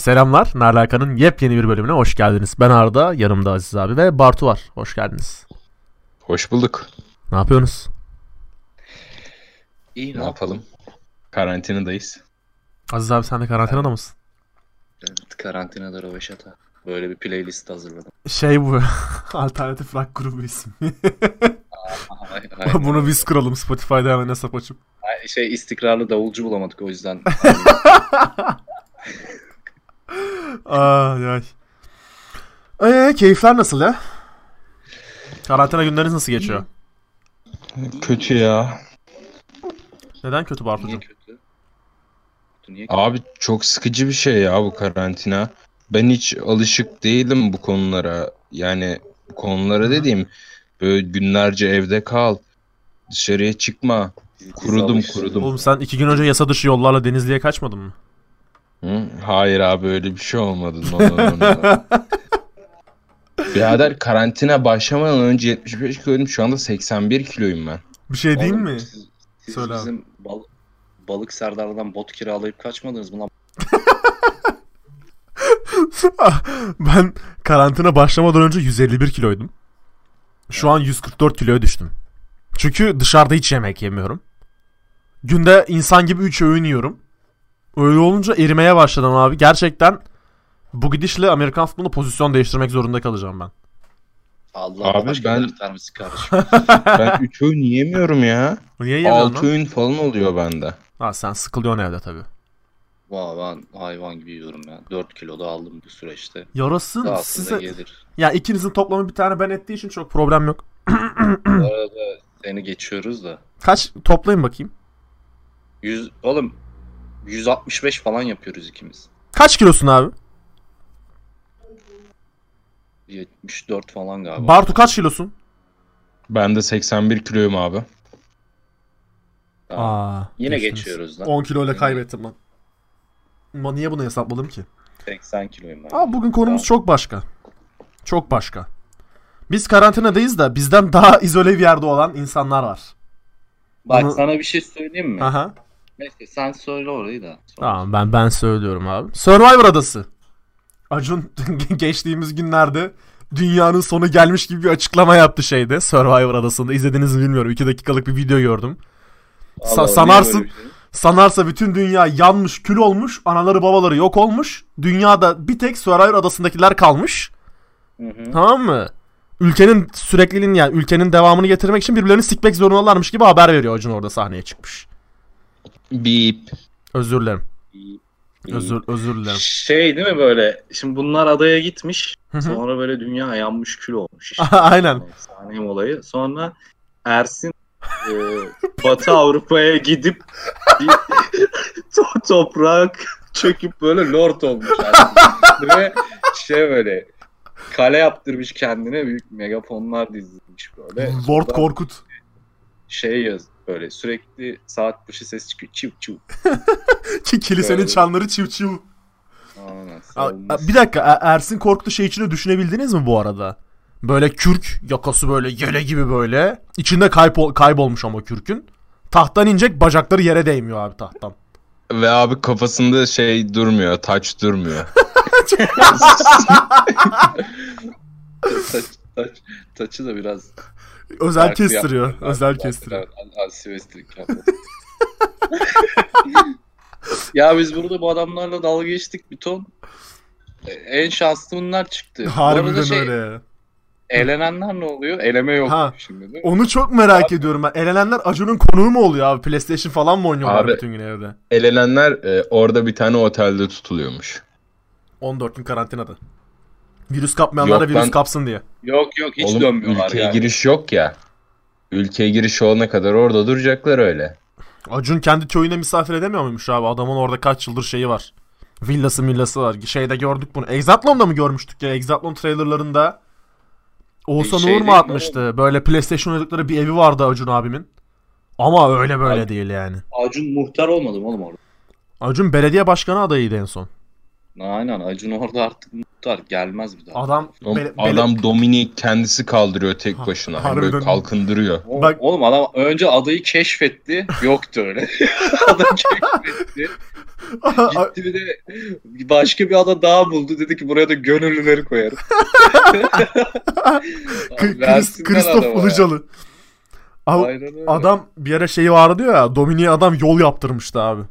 Selamlar. Narlaka'nın yepyeni bir bölümüne hoş geldiniz. Ben Arda, yanımda Aziz abi ve Bartu var. Hoş geldiniz. Hoş bulduk. Ne yapıyorsunuz? İyi Ne yapalım? Karantinadayız. Aziz abi sen de karantinada mısın? Evet, karantinada Röveşata. Böyle bir playlist hazırladım. Şey bu. alternatif rock grubu ismi. Aynen. Bunu biz kuralım Spotify'da hemen hesap açıp. Şey istikrarlı davulcu bulamadık o yüzden. Ay ay. Ee, keyifler nasıl ya? Karantina günleriniz nasıl geçiyor? Kötü ya. Neden kötü Niye Bartucuğum? kötü? Kötü, Niye kötü? Abi çok sıkıcı bir şey ya bu karantina. Ben hiç alışık değilim bu konulara. Yani bu konulara dediğim böyle günlerce evde kal. Dışarıya çıkma. Kurudum, kurudum. Oğlum sen iki gün önce yasa dışı yollarla Denizli'ye kaçmadın mı? Hı? Hayır abi öyle bir şey olmadı. No, no, no. Birader karantina başlamadan önce 75 kiloydum. Şu anda 81 kiloyum ben. Bir şey değil Oğlum, mi? Siz, siz Söyle abi. bizim bal- balık serdarlardan bot kiralayıp kaçmadınız mı lan? ben karantina başlamadan önce 151 kiloydum. Şu an 144 kiloya düştüm. Çünkü dışarıda hiç yemek yemiyorum. Günde insan gibi 3 öğün yiyorum. Öyle olunca erimeye başladım abi. Gerçekten bu gidişle Amerikan futbolunda pozisyon değiştirmek zorunda kalacağım ben. Allah Abi Allah başka ben- termisi karışmış. Ben 3 öğün yiyemiyorum ya. Niye yemiyorsun 6 lan? öğün falan oluyor bende. Ha, sen sıkılıyorsun evde tabii. Vay ben hayvan gibi yiyorum ya. 4 kilo da aldım bu süreçte. Yarasın Aslında size. gelir. Ya ikinizin toplamı bir tane ben ettiği için çok problem yok. Bu arada seni geçiyoruz da. Kaç toplayın bakayım. 100 oğlum 165 falan yapıyoruz ikimiz. Kaç kilosun abi? 74 falan galiba. Bartu kaç kilosun? Ben de 81 kiloyum abi. Aa, Yine geçtiniz. geçiyoruz lan. 10 kilo ile Yine kaybettim lan. Ama niye bunu hesapladım ki? 80 kiloyum ben. Aa, bugün konumuz Tamam. çok başka. Çok başka. Biz karantinadayız da bizden daha izole bir yerde olan insanlar var. Bak bunu- sana bir şey söyleyeyim mi? Aha. Neyse sen söyle orayı da. Sonra. Tamam ben ben söylüyorum abi. Survivor adası. Acun geçtiğimiz günlerde dünyanın sonu gelmiş gibi bir açıklama yaptı şeyde Survivor adasında. İzlediniz mi bilmiyorum. 2 dakikalık bir video gördüm. Sa- Allah, sanarsın- şey? Sanarsa bütün dünya yanmış, kül olmuş, anaları babaları yok olmuş. Dünyada bir tek Survivor adasındakiler kalmış. Hı hı. Tamam mı? Ülkenin sürekliliğini yani ülkenin devamını getirmek için birbirlerini sikmek zorundalarmış gibi haber veriyor Acun orada sahneye çıkmış. Bip. Özür dilerim. Özür özür dilerim. Şey değil mi böyle? Şimdi bunlar adaya gitmiş. Sonra böyle dünya yanmış kül olmuş. işte. Aynen. Efsane olayı. Sonra Ersin e, Batı Avrupa'ya gidip bir to- toprak çöküp böyle lord olmuş. Ve şey böyle kale yaptırmış kendine büyük megafonlar dizilmiş böyle. Lord Sonra Korkut. Şey yaz böyle sürekli saat başı ses çıkıyor. Çiv çiv. Ki kilisenin Böyle. çanları çiv çiv. Aynen. Bir dakika E- Ersin Korkut'u şey içine düşünebildiniz mi bu arada? Böyle kürk yakası böyle yele gibi böyle. İçinde kaybol kaybolmuş ama kürkün. Tahttan inecek bacakları yere değmiyor abi tahttan. Ve abi kafasında şey durmuyor, taç durmuyor. Saç, saç, saçı da biraz Özel kestiriyor. Özel kestiriyor. evet, Az- az Silvestrik yaptı. ya biz burada bu adamlarla dalga geçtik bir ton. E, En şanslı bunlar çıktı. Bu arada Harbiden şey, öyle. Elenenler ne oluyor? Eleme yok Ha. şimdi değil mi? Onu çok merak ediyorum ben. Elenenler Acun'un konuğu mu oluyor abi? PlayStation falan mı oynuyorlar Abi- bütün gün evde? Elenenler e, orada bir tane otelde tutuluyormuş. 14 gün karantinada. Virüs kapmayanlara Yok virüs lan. kapsın diye. Yok yok hiç Oğlum dönmüyorlar ülkeye yani. giriş yok ya. Ülkeye giriş olana kadar orada duracaklar öyle. Acun kendi köyüne misafir edemiyor muymuş abi? Adamın orada kaç yıldır şeyi var. Villası millası var. Şeyde gördük bunu. Exatlon'da mı görmüştük ya? Exatlon trailerlarında Oğuzhan Şey Uğur mu değil mi atmıştı? Böyle PlayStation oynadıkları bir evi vardı Acun abimin. Ama öyle böyle Abi- değil yani. Acun muhtar olmadı mı oğlum orada? Acun belediye başkanı adayıydı en son. Aynen Acun orada artık tutar gelmez bir daha. Adam Oğlum, bele- bele- adam Dominik'i kendisi kaldırıyor tek Ha- başına. harbiden. Böyle kalkındırıyor. O- Bak- Oğlum adam önce adayı keşfetti. Yoktu öyle. Adam keşfetti. Gitti bir de başka bir ada daha buldu. Dedi ki buraya da gönüllüleri koyarım. Kristof ya. Abi, öyle. adam bir ara şeyi vardı ya Dominik'e adam yol yaptırmıştı abi.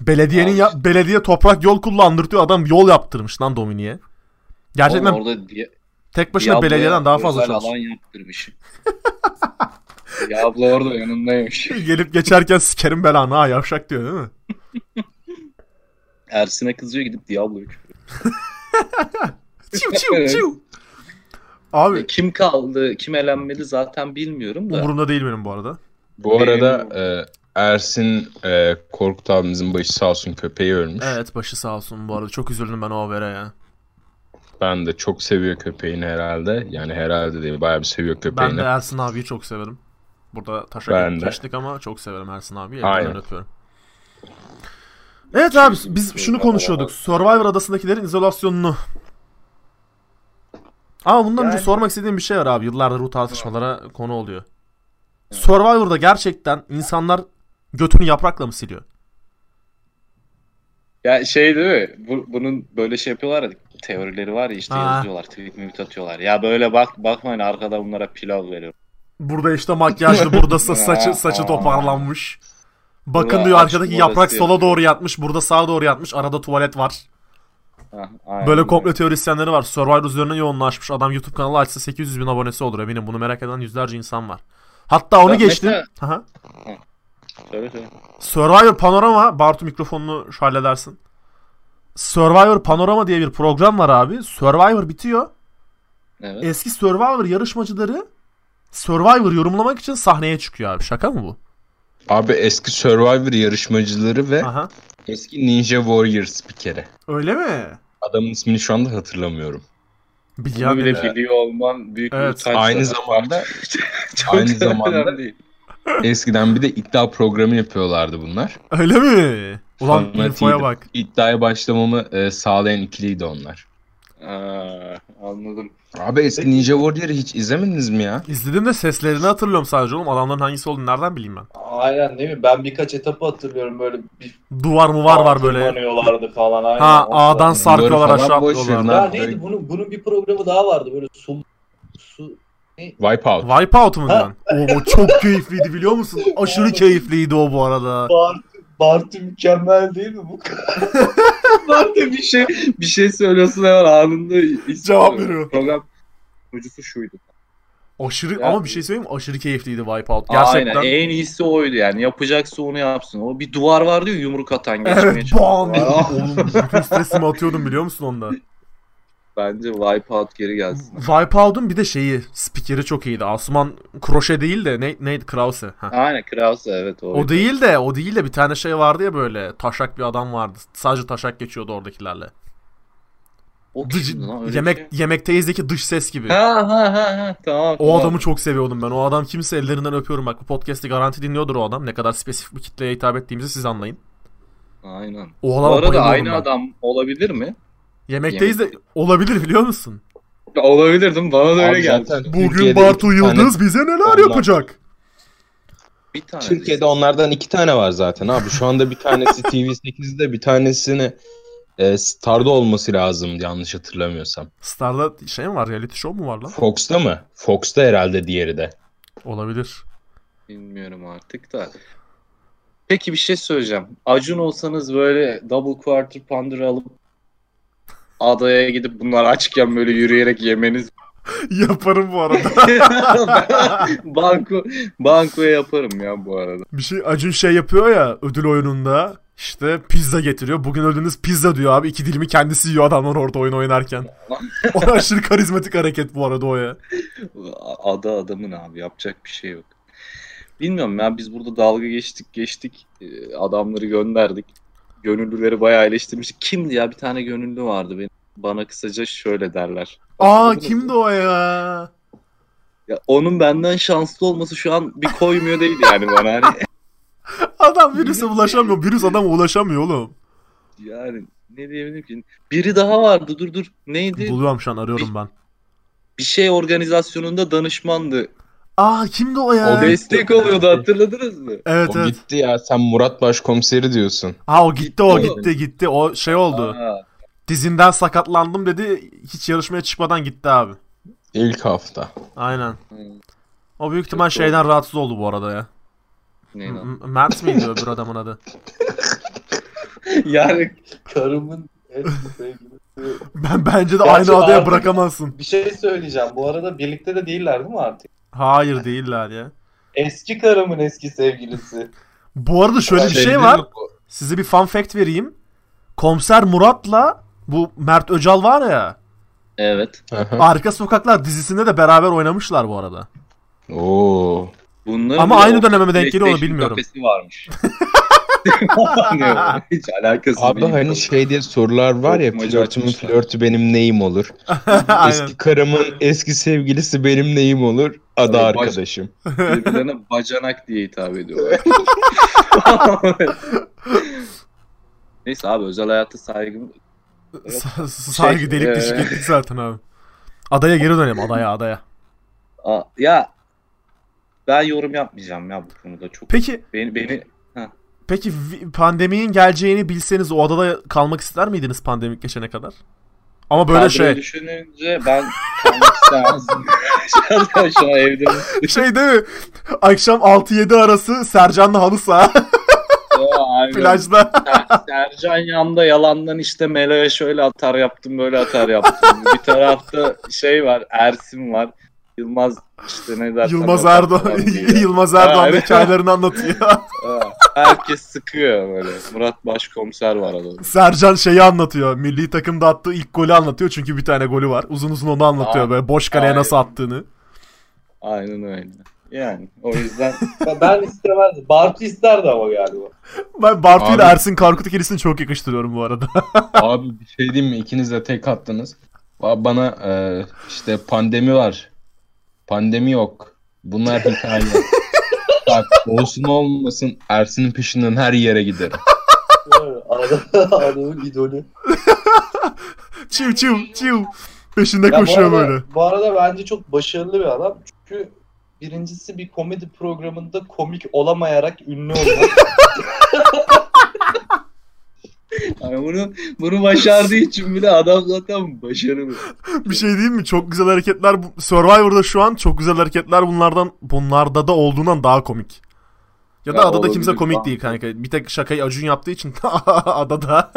Belediyenin ya, belediye toprak yol kullandırtıyor adam yol yaptırmış lan Dominik'e. Gerçekten Oğlum orada diye, tek başına Diablo'ya belediyeden daha fazla çalışıyor. alan yaptırmış. Diablo orada yanındaymış. Gelip geçerken sikerim belanı ha yavşak diyor değil mi? Ersin'e kızıyor gidip Diablo'yu küfür. Çiu Evet. çiu. Abi Kim kaldı, kim elenmeli zaten bilmiyorum da. umurumda değil benim bu arada. Bu Benim- arada e, Ersin e, Korkut abimizin başı sağ olsun köpeği ölmüş. Evet başı sağ olsun bu arada. Çok üzüldüm ben o habere ya. Ben de çok seviyor köpeğini herhalde. Yani herhalde değil bayağı bir seviyor Ben köpeğini. de Ersin abiyi çok severim. Burada taşa Ben de. geçtik ama çok severim Ersin abiyi. Aynen. Öpüyorum. Evet abi biz şunu konuşuyorduk. Survivor adasındakilerin izolasyonunu. Ama bundan önce Yani- sormak istediğim bir şey var abi. Yıllardır bu tartışmalara konu oluyor. Survivor'da gerçekten insanlar götünü yaprakla mı siliyor? Ya şey değil mi? Bu, bunun böyle şey yapıyorlar ya teorileri var ya işte Ha. yazıyorlar. Tweet mi atıyorlar. Ya böyle bak bakmayın arkada bunlara pilav veriyorum. Burada işte makyajlı, burada sa- saçı saçı toparlanmış. Bakın Burada diyor arkadaki yaprak sola yapıyor. doğru yatmış, burada sağa doğru yatmış, arada tuvalet var. Ha, aynen Böyle öyle. komple teorisyenleri var. Survivor üzerine yoğunlaşmış. Adam YouTube kanalı açsa 800 bin abonesi olur eminim. Bunu merak eden yüzlerce insan var. Hatta onu Ya geçtim. mesela- Aha. Söyle söyle. Survivor Panorama. Bartu mikrofonunu şu halledersin. Survivor Panorama diye bir program var abi. Survivor bitiyor. Evet. Eski Survivor yarışmacıları Survivor yorumlamak için sahneye çıkıyor abi. Şaka mı bu? Abi eski Survivor yarışmacıları ve Aha. eski Ninja Warrior spikeri. Öyle mi? Adamın ismini şu anda hatırlamıyorum. Bunu Bilyan bile biliyor olman büyük Evet. bir utanç. Aynı zamanda aynı da zamanda- değil. Eskiden bir de iddia programı yapıyorlardı bunlar. Öyle mi? Ulan infoya bak. İddiaya başlamamı e, sağlayan ikiliydi onlar. Aa, anladım. Abi eski Ninja Warrior'ı hiç izlemediniz mi ya? İzledim de seslerini hatırlıyorum sadece oğlum. Adamların hangisi olduğunu nereden bileyim ben? Aynen değil mi? Ben birkaç etapı hatırlıyorum böyle bir Duvar mı var var böyle. tırmanıyorlardı falan. Aynen. Ha A'dan sarkıyorlar aşağı atlıyorlar. Ya neydi bunun bunun bir programı daha vardı böyle su su Wipeout. Wipeout mu diyorsun? Oo, o çok keyifliydi biliyor musun? Aşırı keyifliydi o bu arada. Bartu, Bartu mükemmel değil mi bu? Var da bir şey bir şey söylüyorsun hemen anında Cevap veriyor. Program sunucusu şuydu. Aşırı Ya- ama bir şey söyleyeyim mi? Aşırı keyifliydi Wipeout. Gerçekten. Aynen en iyisi oydu yani yapacaksa onu yapsın. O bir duvar vardı ya yumruk atan geçmeye Evet, çalışıyor. bam! Oğlum bütün stresimi atıyordum biliyor musun onda? Bence Wipeout geri gelsin. Wipeout'un bir de şeyi, spikeri çok iyiydi. Asuman kroşe değil de ne, neydi Krause. Ha. Aynen Krause evet o. O değil de o değil de bir tane şey vardı ya böyle taşak bir adam vardı. Sadece taşak geçiyordu oradakilerle. O Dış, yemek şey. yemekteyizdeki dış ses gibi. Ha ha ha ha tamam. O tamam. adamı çok seviyordum ben. O adam kimse ellerinden öpüyorum. Bak bu podcast'i garanti dinliyordur o adam. Ne kadar spesifik bir kitleye hitap ettiğimizi siz anlayın. Aynen. O Bu arada aynı ben. adam olabilir mi? Yemekteyiz de olabilir biliyor musun? Olabilir değil mi? Bana da öyle Abi geldi. zaten Bugün Türkiye'de Bartu iki tane- Yıldız bize neler Ondan- yapacak? Bir tane. Türkiye'de onlardan iki tane var zaten abi. Şu anda bir tanesi TV8'de bir tanesini e, Star'da olması lazım yanlış hatırlamıyorsam. Star'da şey mi var? Reality show mu var lan? Fox'ta mı? Fox'ta herhalde diğeri de. Olabilir. Bilmiyorum artık da. Peki bir şey söyleyeceğim. Acun olsanız böyle double quarter pounder alıp adaya gidip bunlar açken böyle yürüyerek yemeniz Yaparım bu arada. banko bankoya yaparım ya bu arada. bir şey Acun şey yapıyor ya ödül oyununda. İşte pizza getiriyor. Bugün ödülünüz pizza diyor abi. İki dilimi kendisi yiyor adamlar orada oyun oynarken. o aşırı karizmatik hareket bu arada o ya. Ada adamın abi yapacak bir şey yok. Bilmiyorum ya biz burada dalga geçtik geçtik Ee, adamları gönderdik. Gönüllüleri bayağı eleştirmiştik. Kimdi ya bir tane gönüllü vardı benim. Bana kısaca şöyle derler. Aa kimdi o ya? Ya onun benden şanslı olması şu an bir koymuyor değil yani bana. Hani Adam virüse ulaşamıyor. Virüs adama ulaşamıyor oğlum. yani ne diyebilirim ki? Biri daha vardı dur dur. Neydi? Buluyorum şu an arıyorum ben. Bir şey organizasyonunda danışmandı. Aa kimdi o ya? O Destek oluyordu hatırladınız mı? Evet O evet. gitti ya sen Murat Başkomiseri diyorsun. Ha o gitti o Gitti. gitti gitti. O şey oldu. Aa, Dizinden sakatlandım dedi. Hiç yarışmaya çıkmadan gitti abi. İlk hafta. Aynen. hı. O büyük ihtimal Çok doğru. şeyden rahatsız oldu bu arada ya. Ne lan? M- Mert miydi öbür adamın adı? yani Karımın. Ben bence de Gerçi aynı adaya bırakamazsın. Bir şey söyleyeceğim. Bu arada birlikte de değiller değil mi artık? Hayır değiller ya. Eski karımın eski sevgilisi. Bu arada şöyle bir şey var. Size bir fun fact vereyim. Komiser Murat'la bu Mert Öcal var ya. evet. Hı hı. Arka Sokaklar dizisinde de beraber oynamışlar bu arada. Oo. Bunların Ama aynı döneme mi denk geliyor onu bilmiyorum. kafesi varmış. Hiç alakası Abi değil. hani şey diye sorular var ya flörtümün flörtü benim neyim olur? Eski karımın eski sevgilisi benim neyim olur? Baş- arkadaşım. Birbirlerine bacanak diye hitap ediyorlar. Neyse abi özel hayata saygım. Sa- Saygı Şey, delik e- deşik ettik zaten abi. Adaya geri dönelim adaya adaya. Aa, ya ben yorum yapmayacağım ya bu konuda çok. Peki Beni beni peki pandeminin geleceğini bilseniz o adada kalmak ister miydiniz pandemik geçene kadar? Ama böyle kadroyu şey. düşününce ben kalmak istemezdim. şu an, şu an evde. Şey değil mi? Akşam 6-7 arası Sercan'la halı saha Aynen. plajda. Ser- Sercan yanda yalandan işte Melo'ya şöyle atar yaptım böyle atar yaptım. Bir tarafta şey var Ersin var. Yılmaz işte ne dersen Yılmaz Erdoğan. Yılmaz Erdoğan hikayelerini anlatıyor. Ha, Herkes sıkıyor böyle. Murat Başkomiser var adamın. Sercan şeyi anlatıyor. Milli takımda attığı ilk golü anlatıyor çünkü bir tane golü var. Uzun uzun onu anlatıyor Aynen. böyle boş kaleye Aynen. nasıl attığını. Aynen öyle. Yani o yüzden Ben- istemezdim. Bartu isterdi ama galiba. Ben Bartu ile Ersin Karkut ikilisini çok yakıştırıyorum bu arada. Abi bir şey diyeyim mi? İkiniz de tek attınız. Ba- Bana e, işte pandemi var. Pandemi yok. Bunlar hikaye. Bak olsun olmasın Ersin'in peşinden her yere giderim. Adamın idolü. çiv çiv çiv. Peşinde Ya bu koşuyor arada- böyle. Bu arada bence çok başarılı bir adam. Çünkü birincisi bir komedi programında komik olamayarak ünlü olmak. yani bunu bunu başardığı için bile adam zaten başarılı. Bir şey diyeyim mi? Çok güzel hareketler. bu- Survivor'da şu an çok güzel hareketler bunlardan bunlarda da olduğundan daha komik. Ya da Ya adada kimse olabilir, komik değil kanka. Bir tek şakayı Acun yaptığı için adada.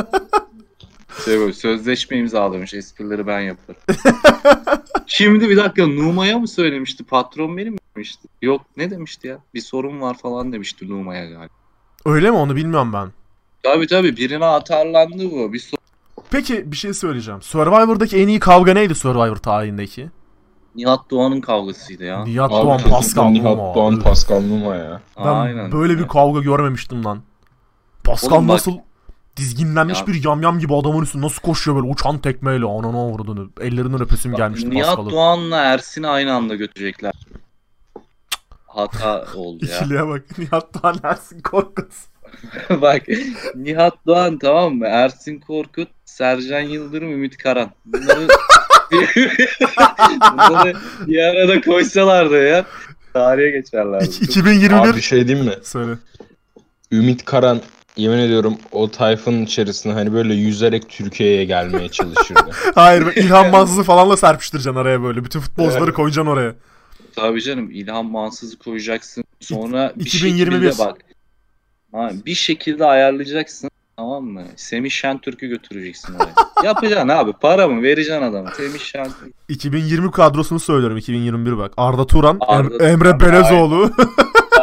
Şey böyle sözleşme imzalamış esprileri ben yaparım. Şimdi bir dakika Numa'ya mı söylemişti? Patron benim mi demişti? Yok ne demişti ya? Bir sorun var falan demişti Numa'ya galiba. Öyle mi onu bilmiyorum ben. Tabii tabii birine atarlandı bu. Bir sorun. Peki bir şey söyleyeceğim. Survivor'daki en iyi kavga neydi Survivor tarihindeki? Nihat Doğan'ın kavgasıydı ya. Nihat Abi Doğan Pascal Nihat Numa. Doğan Üf. Pascal Numa ya. Ben Aynen. böyle bir kavga görmemiştim lan. Pascal Oğlum bak- nasıl dizginlenmiş Ya- bir yamyam gibi adamın üstüne nasıl koşuyor böyle uçan tekmeyle anana vurduğunu. Ellerinden öpesim gelmişti Nihat Pascal'ı. Doğan'la Ersin'i aynı anda götürecekler. Hata oldu ya. İkiliye bak. Nihat Doğan Ersin Korkut. Bak Nihat Doğan tamam mı? Ersin Korkut, Sercan Yıldırım, Ümit Karan. Bunları, bunları bir arada koysalardı ya tarihe geçerlerdi. İki- 2021 Abi bir şey diyeyim mi? söyle. Ümit Karan yemin ediyorum o tayfanın içerisinde hani böyle yüzerek Türkiye'ye gelmeye çalışırdı. Hayır bak İlhan Mansız'ı falanla serpiştireceksin araya böyle. Bütün futbolcuları koyacaksın oraya. Tabii canım İlhan Mansız'ı koyacaksın. Sonra bir 2021. şekilde bak. Ha, bir şekilde ayarlayacaksın. Tamam mı? Semih Şentürk'ü götüreceksin oraya. Yapacaksın abi. Para mı? Vereceksin adama. Semih Şentürk. 2020 kadrosunu söylüyorum 2021 bak. Arda Turan, Arda Em- Turan, Emre Belezoğlu,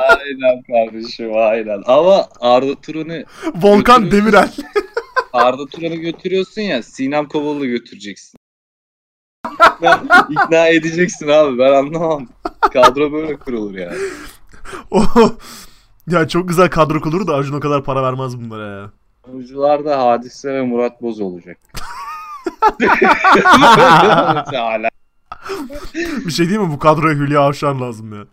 Aynen kardeşim aynen. Ama Arda Turan'ı Volkan. Demirel. Arda Turan'ı götürüyorsun ya Sinem Kovalı'yı götüreceksin. İkna, ikna edeceksin abi ben anlamam. Kadro böyle kurulur yani. O ya çok güzel kadro kurulur da Acun o kadar para vermez bunlara ya. Oyuncularda Hadise ve Murat Boz olacak. Hala. Bir şey değil mi bu kadroya Hülya Avşar lazım ya.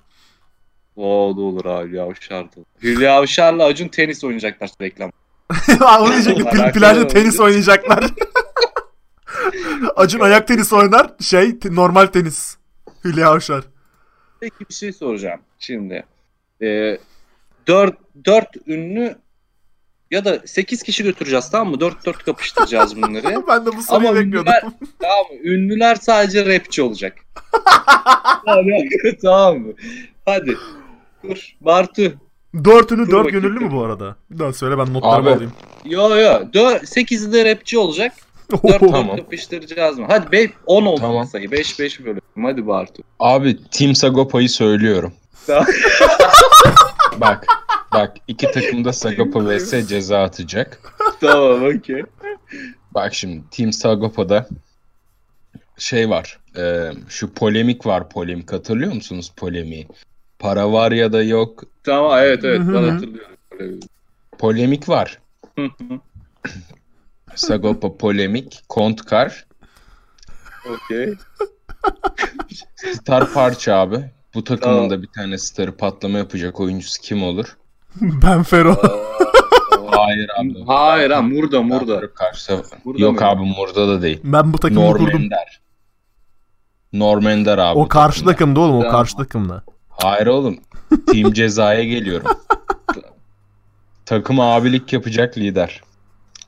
O da olur abi Hülya Avşar da. Hülya Avşar'la Acun tenis oynayacaklar reklam. Onu diyecektim. Pl- plajda tenis oynayacaklar. Acun ayak tenisi oynar. Şey normal tenis. Hülya Avşar. Peki bir şey soracağım şimdi. Ee, 4, 4 ünlü ya da 8 kişi götüreceğiz tamam mı? 4 4 kapıştıracağız bunları. Ben de bu soruyu Ama bekliyordum. ünlüler, tamam mı? Ünlüler sadece rapçi olacak. tamam, tamam mı? Hadi. Dur. Bartu. Dörtünü Dur dört bakayım. gönüllü mü bu arada? Bir daha söyle ben notlarımı Abi. alayım. Yo yo. 8'i de rapçi olacak. 4 Tamam. kapıştıracağız mı? Hadi be, 10 oldu Tamam. sayı. 5 5 bölüm. Hadi Bartu. Abi Team Sagopa'yı söylüyorum. Tamam. Bak. Bak iki takım da Sagopa vs ceza atacak. tamam okey. Bak şimdi Team Sagopa'da şey var. e, şu polemik var polemik. Hatırlıyor musunuz polemiği? Para var ya da yok. Tamam evet evet Hı hı. ben hatırlıyorum. Polemik var. Hı hı. Sagopa polemik. Kontkar. Okey. Star parça abi. Bu takımın da bir tane starı patlama yapacak oyuncusu kim olur? ben Fero. Hayır abi. Hayır ha Murda Murda. Karşı... Burada Yok mı? abi Murda da değil. Ben bu takımı kurdum. Normender. Normender abi. O karşı takımda. takımda oğlum o Tamam. karşı takımda. Hayır oğlum. Team cezaya geliyorum. Takıma abilik yapacak lider.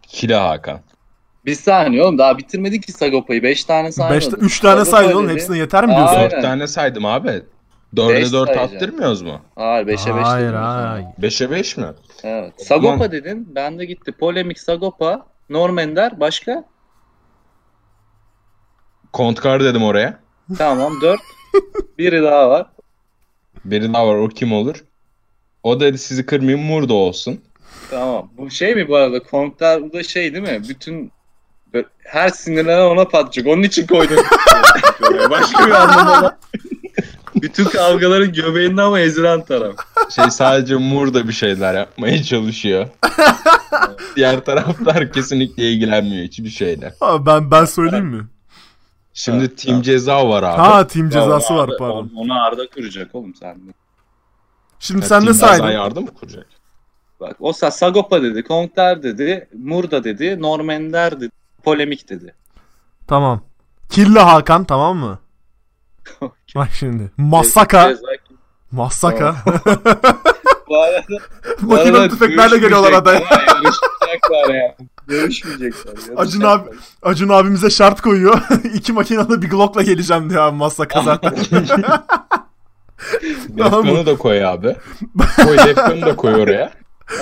Kila Hakan. Bir saniye oğlum daha bitirmedik ki Sagopa'yı. 5 tane saymadık. 5 3 tane Sagopa saydın oğlum hepsine yeter mi diyorsun? Aynen. Dört tane saydım abi. Beş Dörde dört sayacağım. attırmıyoruz mu? Hayır 5'e 5 Hayır hayır. Beşe beş mi? Evet. Sagopa Tamam. dedin. Ben de gitti. Polemik Sagopa. Normender. Başka? Kontkar dedim oraya. Tamam 4. Biri daha var. Biri daha var o kim olur? O da sizi kırmayayım Murda olsun. Tamam. Bu şey mi bu arada? Konklar bu da şey değil mi? Bütün her sinirlenen ona patlayacak. Onun için koydum. Başka bir anlamı. Bütün kavgaların göbeğinde ama ezilen taraf. Şey sadece Murda bir şeyler yapmaya çalışıyor. Diğer taraftar kesinlikle ilgilenmiyor hiçbir şeyle. Abi ben ben söyleyeyim mi? Şimdi Evet, Team Ceza var abi. Ha team cezası var Arda- pardon. Onu Arda kuracak oğlum sen de. Şimdi Ha, sen ne saydın? yardım mı kuracak? Bak o sa- Sagopa dedi, Konkler dedi, Murda dedi, Normender dedi, Polemik dedi. Tamam. Killa Hakan tamam mı? Bak şimdi. Masaka. Masaka. Bu arada, bu arada tüfeklerle geliyorlar adaya. Yarışmayacaklar ya. Yarışmayacaklar. Acun abi Acun abimize şart koyuyor. İki makinalı bir Glock'la geleceğim diyor abi Masaka zaten. Defkan'ı da koy abi. Koy Defkan'ı da koy oraya.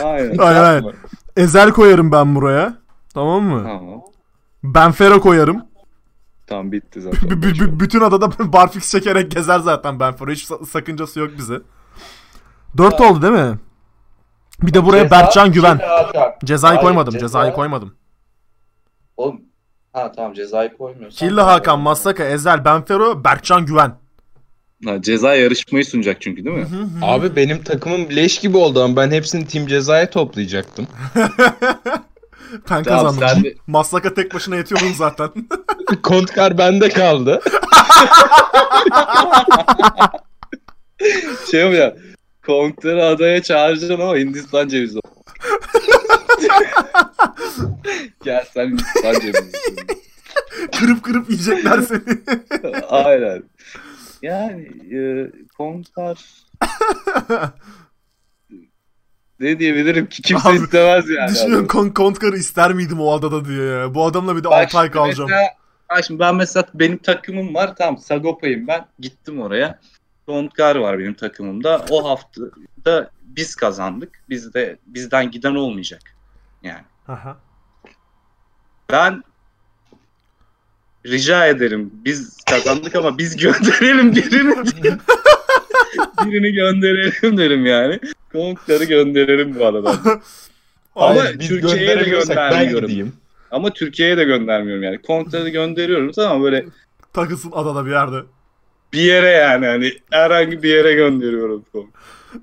Aynen. Aynen aynen. Ezel koyarım ben buraya. Tamam mı? Tamam. Ben Fero koyarım. Tamam bitti zaten. b- b- bütün adada barfix çekerek gezer zaten Ben Fero. Hiç sa- sakıncası yok bize. Dört oldu değil mi? Bir de buraya Ceza, Berkcan Güven. Cezayı Hayır, koymadım. ceza- Cezayı koymadım. Oğlum. Ha tamam cezayı koymuyorsun. Killa Hakan, Masaka, Ezel, Benfero, Berkcan Güven. Ha, ceza yarışmayı sunacak çünkü değil mi? Abi benim takımım leş gibi oldu ama ben hepsini Team Ceza'ya toplayacaktım. Ben Tamam, kazandım. sen de- Masaka tek başına yetiyorum zaten. Kontkar bende kaldı. Şey mi ya? Konkları adaya çağıracaksın ama Hindistan cevizi. Gel sen Hindistan cevizi. kırıp kırıp yiyecekler seni. Aynen. Yani e, konklar ne diyebilirim ki kimse Abi, istemez yani. Düşünüyorum kon Kontkar'ı ister miydim o adada diye ya. Bu adamla bir de Bak 6 ay kalacağım. Mesela, bak şimdi ben mesela benim takımım var tamam Sagopa'yım ben gittim oraya. Kontkar var benim takımımda. O hafta da biz kazandık. Bizde bizden giden olmayacak. Yani Aha. ben rica ederim biz kazandık ama biz gönderelim birini. birini gönderelim derim yani. Konukları gönderelim bu arada. Ama Hayır, Türkiye'ye de göndermiyorum. Ama Türkiye'ye de göndermiyorum yani. Konukları gönderiyoruz ama böyle Takılsın adada bir yerde. bir yere yani hani herhangi bir yere gönderiyorum konuk.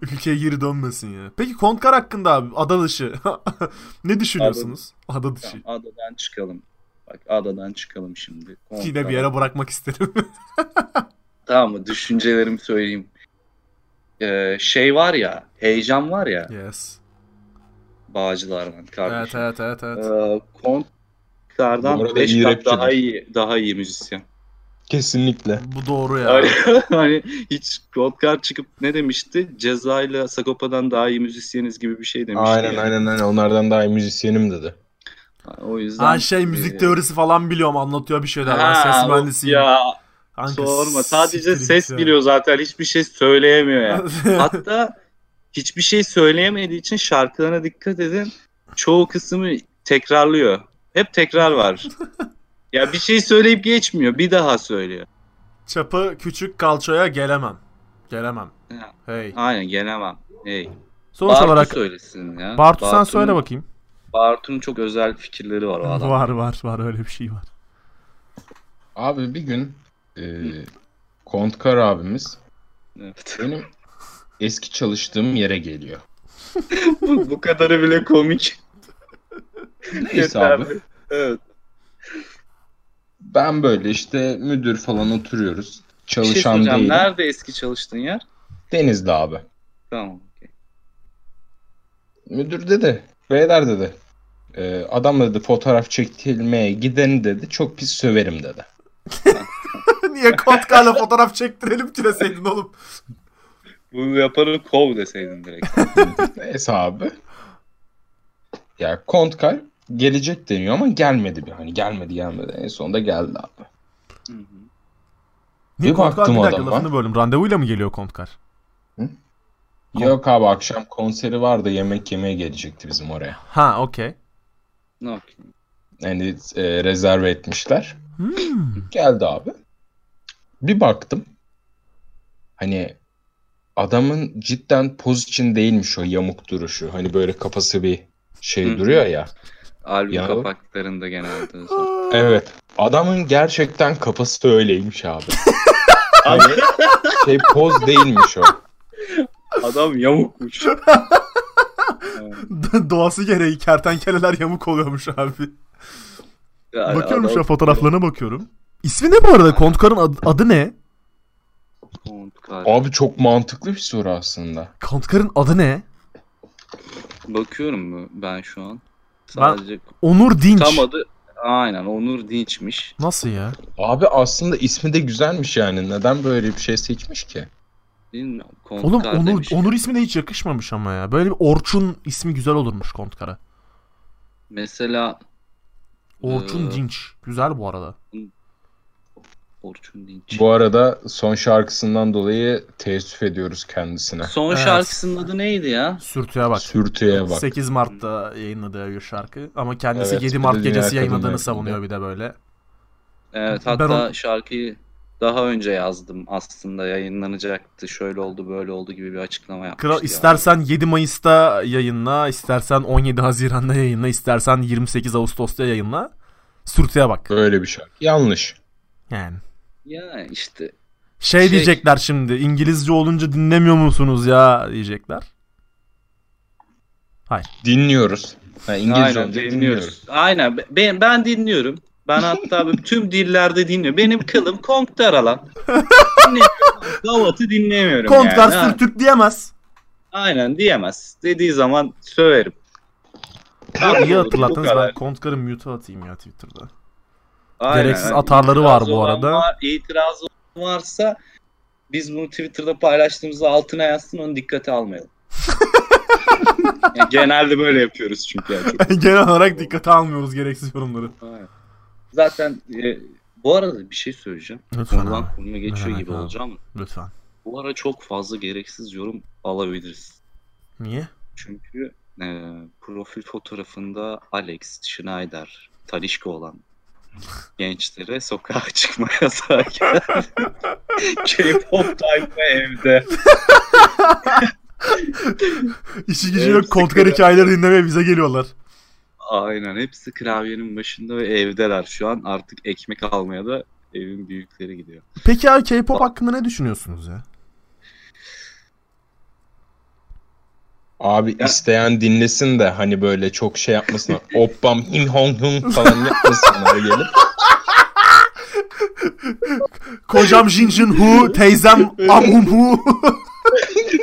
Ülkeye geri dönmesin ya. Peki Kontkar hakkında abi ada dışı. ne düşünüyorsunuz? Ada dışı. Tamam, adadan çıkalım. Bak adadan çıkalım şimdi. Yine bir yere bırakmak isterim. Tamam mı? Düşüncelerimi söyleyeyim. Ee, şey var ya, heyecan var ya. yes. Bağcılar'dan Evet kardeşim. evet evet evet. Kontkar'dan Bu arada 5 iyi kat rapçidir. daha iyi daha iyi müzisyen. Kesinlikle. Bu doğru ya. Yani, hani hiç Kontkar çıkıp ne demişti? Ceza ile Sagopa'dan daha iyi müzisyeniz gibi bir şey demişti. Aynen yani. aynen aynen. Onlardan daha iyi müzisyenim dedi. O yüzden Ha şey müzik e, teorisi falan biliyorum anlatıyor bir şeyler. Ben ha, ses o- mühendisiyim. Ya Kanka, sorma. Sadece ses ya. biliyor zaten. Hiçbir şey söyleyemiyor ya. Hatta hiçbir şey söyleyemediği için şarkılarına dikkat edin. Çoğu kısmı tekrarlıyor. Hep tekrar var. ya bir şey söyleyip geçmiyor. Bir daha söylüyor. Çapı küçük kalçaya gelemem. Gelemem. Ya, Hey. Aynen gelemem. Hey. Sonuç Bartu olarak söylesin ya. Bartu sen söyle bakayım. Bartu'nun çok özel fikirleri var o adam. Var var var öyle bir şey var. Abi bir gün e, Kontkar abimiz Evet. benim eski çalıştığım yere geliyor. bu, bu kadarı bile komik. Neyse abi. Evet. Ben böyle işte müdür falan oturuyoruz. Bir şey Çalışan değilim. Nerede eski çalıştığın yer? Denizli abi. Tamam. Müdür dedi. Beyler dedi. E, adam dedi fotoğraf çekilmeye gideni dedi. Çok pis söverim dedi. Niye Kotka'yla fotoğraf çektirelim ki deseydin oğlum. Bu yapanı kov deseydin direkt. Neyse abi. Ya Kontkar gelecek deniyor ama gelmedi bir. Hani gelmedi gelmedi. En sonunda geldi abi. Hı hı. Niye Bir Kontkar baktım bir dakika adama. lafını böldüm. Randevuyla mı geliyor Kontkar? Kon- Yok abi akşam konseri vardı. Yemek yemeye gelecekti bizim oraya. Ha okey. Ne okey. Yani e, rezerve etmişler. Hmm. Geldi abi. Bir baktım. Hani adamın cidden poz için değilmiş o yamuk duruşu. Hani böyle kafası bir şey duruyor ya. Albüm Ya- kapaklarında genelde. Evet. Adamın gerçekten kafası öyleymiş abi. hani şey poz değilmiş o. Adam yamukmuş. Doğası gereği kertenkeleler yamuk oluyormuş abi. Yani bakıyorum şu adam- an fotoğraflarına bakıyorum. İsmi ne bu arada? Kontkar'ın adı, adı ne? Kontkar. Abi çok mantıklı bir soru aslında. Kontkar'ın adı ne? Bakıyorum mu ben şu an? Sadece Onur Dinç. tam adı aynen Onur Dinç'miş. Nasıl ya? Abi aslında ismi de güzelmiş yani. Neden böyle bir şey seçmiş ki? Bilmiyorum. Kontkar Oğlum Onur, demiş. Onur ismi de hiç yakışmamış ama ya. Böyle bir Orçun ismi güzel olurmuş Kontkar'a. Mesela Orçun Ee, Dinç. Güzel bu arada. Orçun Dinç. Bu arada son şarkısından dolayı teessüf ediyoruz kendisine. Son Evet. şarkısının adı neydi ya? Sürtüye bak. Sürtüye bak. 8 Mart'ta yayınladığı bir şarkı. Ama kendisi Evet, 7 bir Mart gecesi yayınladığını savunuyor bir de böyle. Evet Ben hatta o- şarkıyı daha önce yazdım aslında yayınlanacaktı şöyle oldu böyle oldu gibi bir açıklama yapmıştı. Kral istersen 7 Mayıs'ta yayınla, istersen 17 Haziran'da yayınla, istersen 28 Ağustos'ta yayınla. Sürtüye bak. Böyle bir şarkı. Yanlış. Yani. Ya işte Şey, Şey- diyecekler şimdi. İngilizce olunca dinlemiyor musunuz ya diyecekler. Dinliyoruz. Ha, İngilizce aynen olunca dinliyoruz. dinliyoruz. Aynen ben, ben dinliyorum. Ben hatta tüm dillerde dinliyorum. Benim kılım konktar alan. Dinlemiyorum. Gavat'ı dinlemiyorum Kontlar yani. Ha, Sürtük diyemez. Aynen diyemez. Dediği zaman söverim. İyi Bu hatırlattınız. Ben Kontkar'ı mute'a atayım ya Twitter'da. Aynen. Gereksiz Yani atarları var bu arada. Var, itirazı varsa biz bunu Twitter'da paylaştığımızda altına yazsın onu dikkate almayalım. Yani genelde böyle yapıyoruz çünkü. Yani Genel olarak dikkate almıyoruz gereksiz yorumları. Aynen. Zaten e, bu arada bir şey söyleyeceğim. Lütfen Konudan konuya geçiyor Merak gibi olacağım. Lütfen. Bu ara çok fazla gereksiz yorum alabiliriz. Niye? Çünkü e, profil fotoğrafında Alex, Schneider, Talişka olan gençlere sokağa çıkma yasağı. K-pop tayfa evde. İşi gücü yok. Kontkar hikayeleri dinlemeye bize geliyorlar. Aynen hepsi klavyenin başında ve evdeler şu an. Artık ekmek almaya da evin büyükleri gidiyor. Peki abi K-pop hakkında ne düşünüyorsunuz ya? Abi Ya- isteyen dinlesin de hani böyle çok şey yapmasın. Oppam him hong hum falan yapmasınlar gelip. Kocam Jin Jin Hu, teyzem Amum Hu.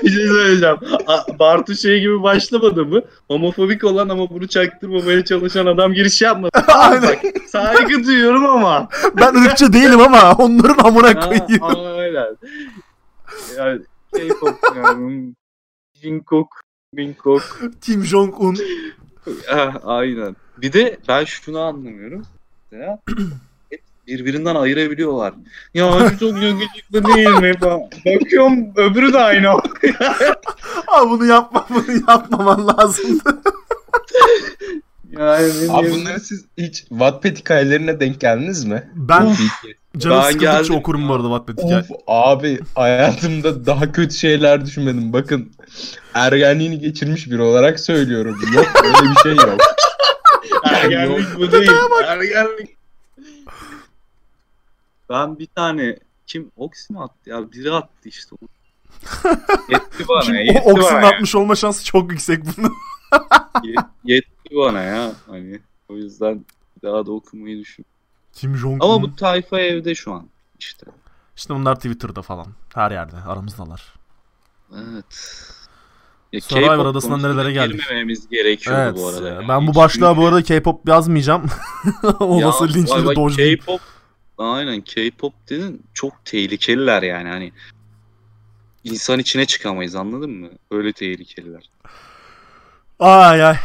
bir şey söyleyeceğim. A- Bartu şey gibi başlamadı mı? Homofobik olan ama bunu çaktırmamaya çalışan adam giriş yapmadı. Aynen. Bak, saygı duyuyorum ama. Ben ırkçı değilim ama onların amına koyayım. aynen. Yani K-pop yani. Jungkook, Bangkok. Kim Jong-un. Ah, aynen. Bir de ben şunu anlamıyorum. Hep birbirinden ayırabiliyorlar. Ya çok yakışıklı değil mi? Ba- Bakıyorum öbürü de aynı. Abi bunu yapma bunu yapmaman lazımdı. Ne Abi bunları siz hiç Wattpad hikayelerine denk geldiniz mi? Ben iki. canım sıkıldıkça okurum bu arada Wattpad hikaye. Of abi hayatımda daha kötü şeyler düşünmedim. Bakın ergenliğini geçirmiş biri olarak söylüyorum. Yok öyle bir şey yok. Ergenlik bu değil. Ergenlik. Ben bir tane kim Oksi mi attı ya? Biri attı işte. onu. yetti bana. Şimdi yetti o Ox'un atmış olma şansı çok yüksek bunun. Ye- yetti bana ya. Hani o yüzden daha da okumayı düşün. Kim Jong-un. Ama bu tayfa evde şu an işte. İşte bunlar Twitter'da falan. Her yerde aramızdalar. Evet. Ya Survivor K-pop adasından nerelere geldik? Girmememiz gerekiyordu Evet. bu arada. yani. ben bu Hiç başlığa bu arada K-pop yazmayacağım. Olası Ya, dojlayayım. K-pop aynen K-pop dedin çok tehlikeliler yani hani insan içine çıkamayız anladın mı? Öyle tehlikeliler. Ay ay.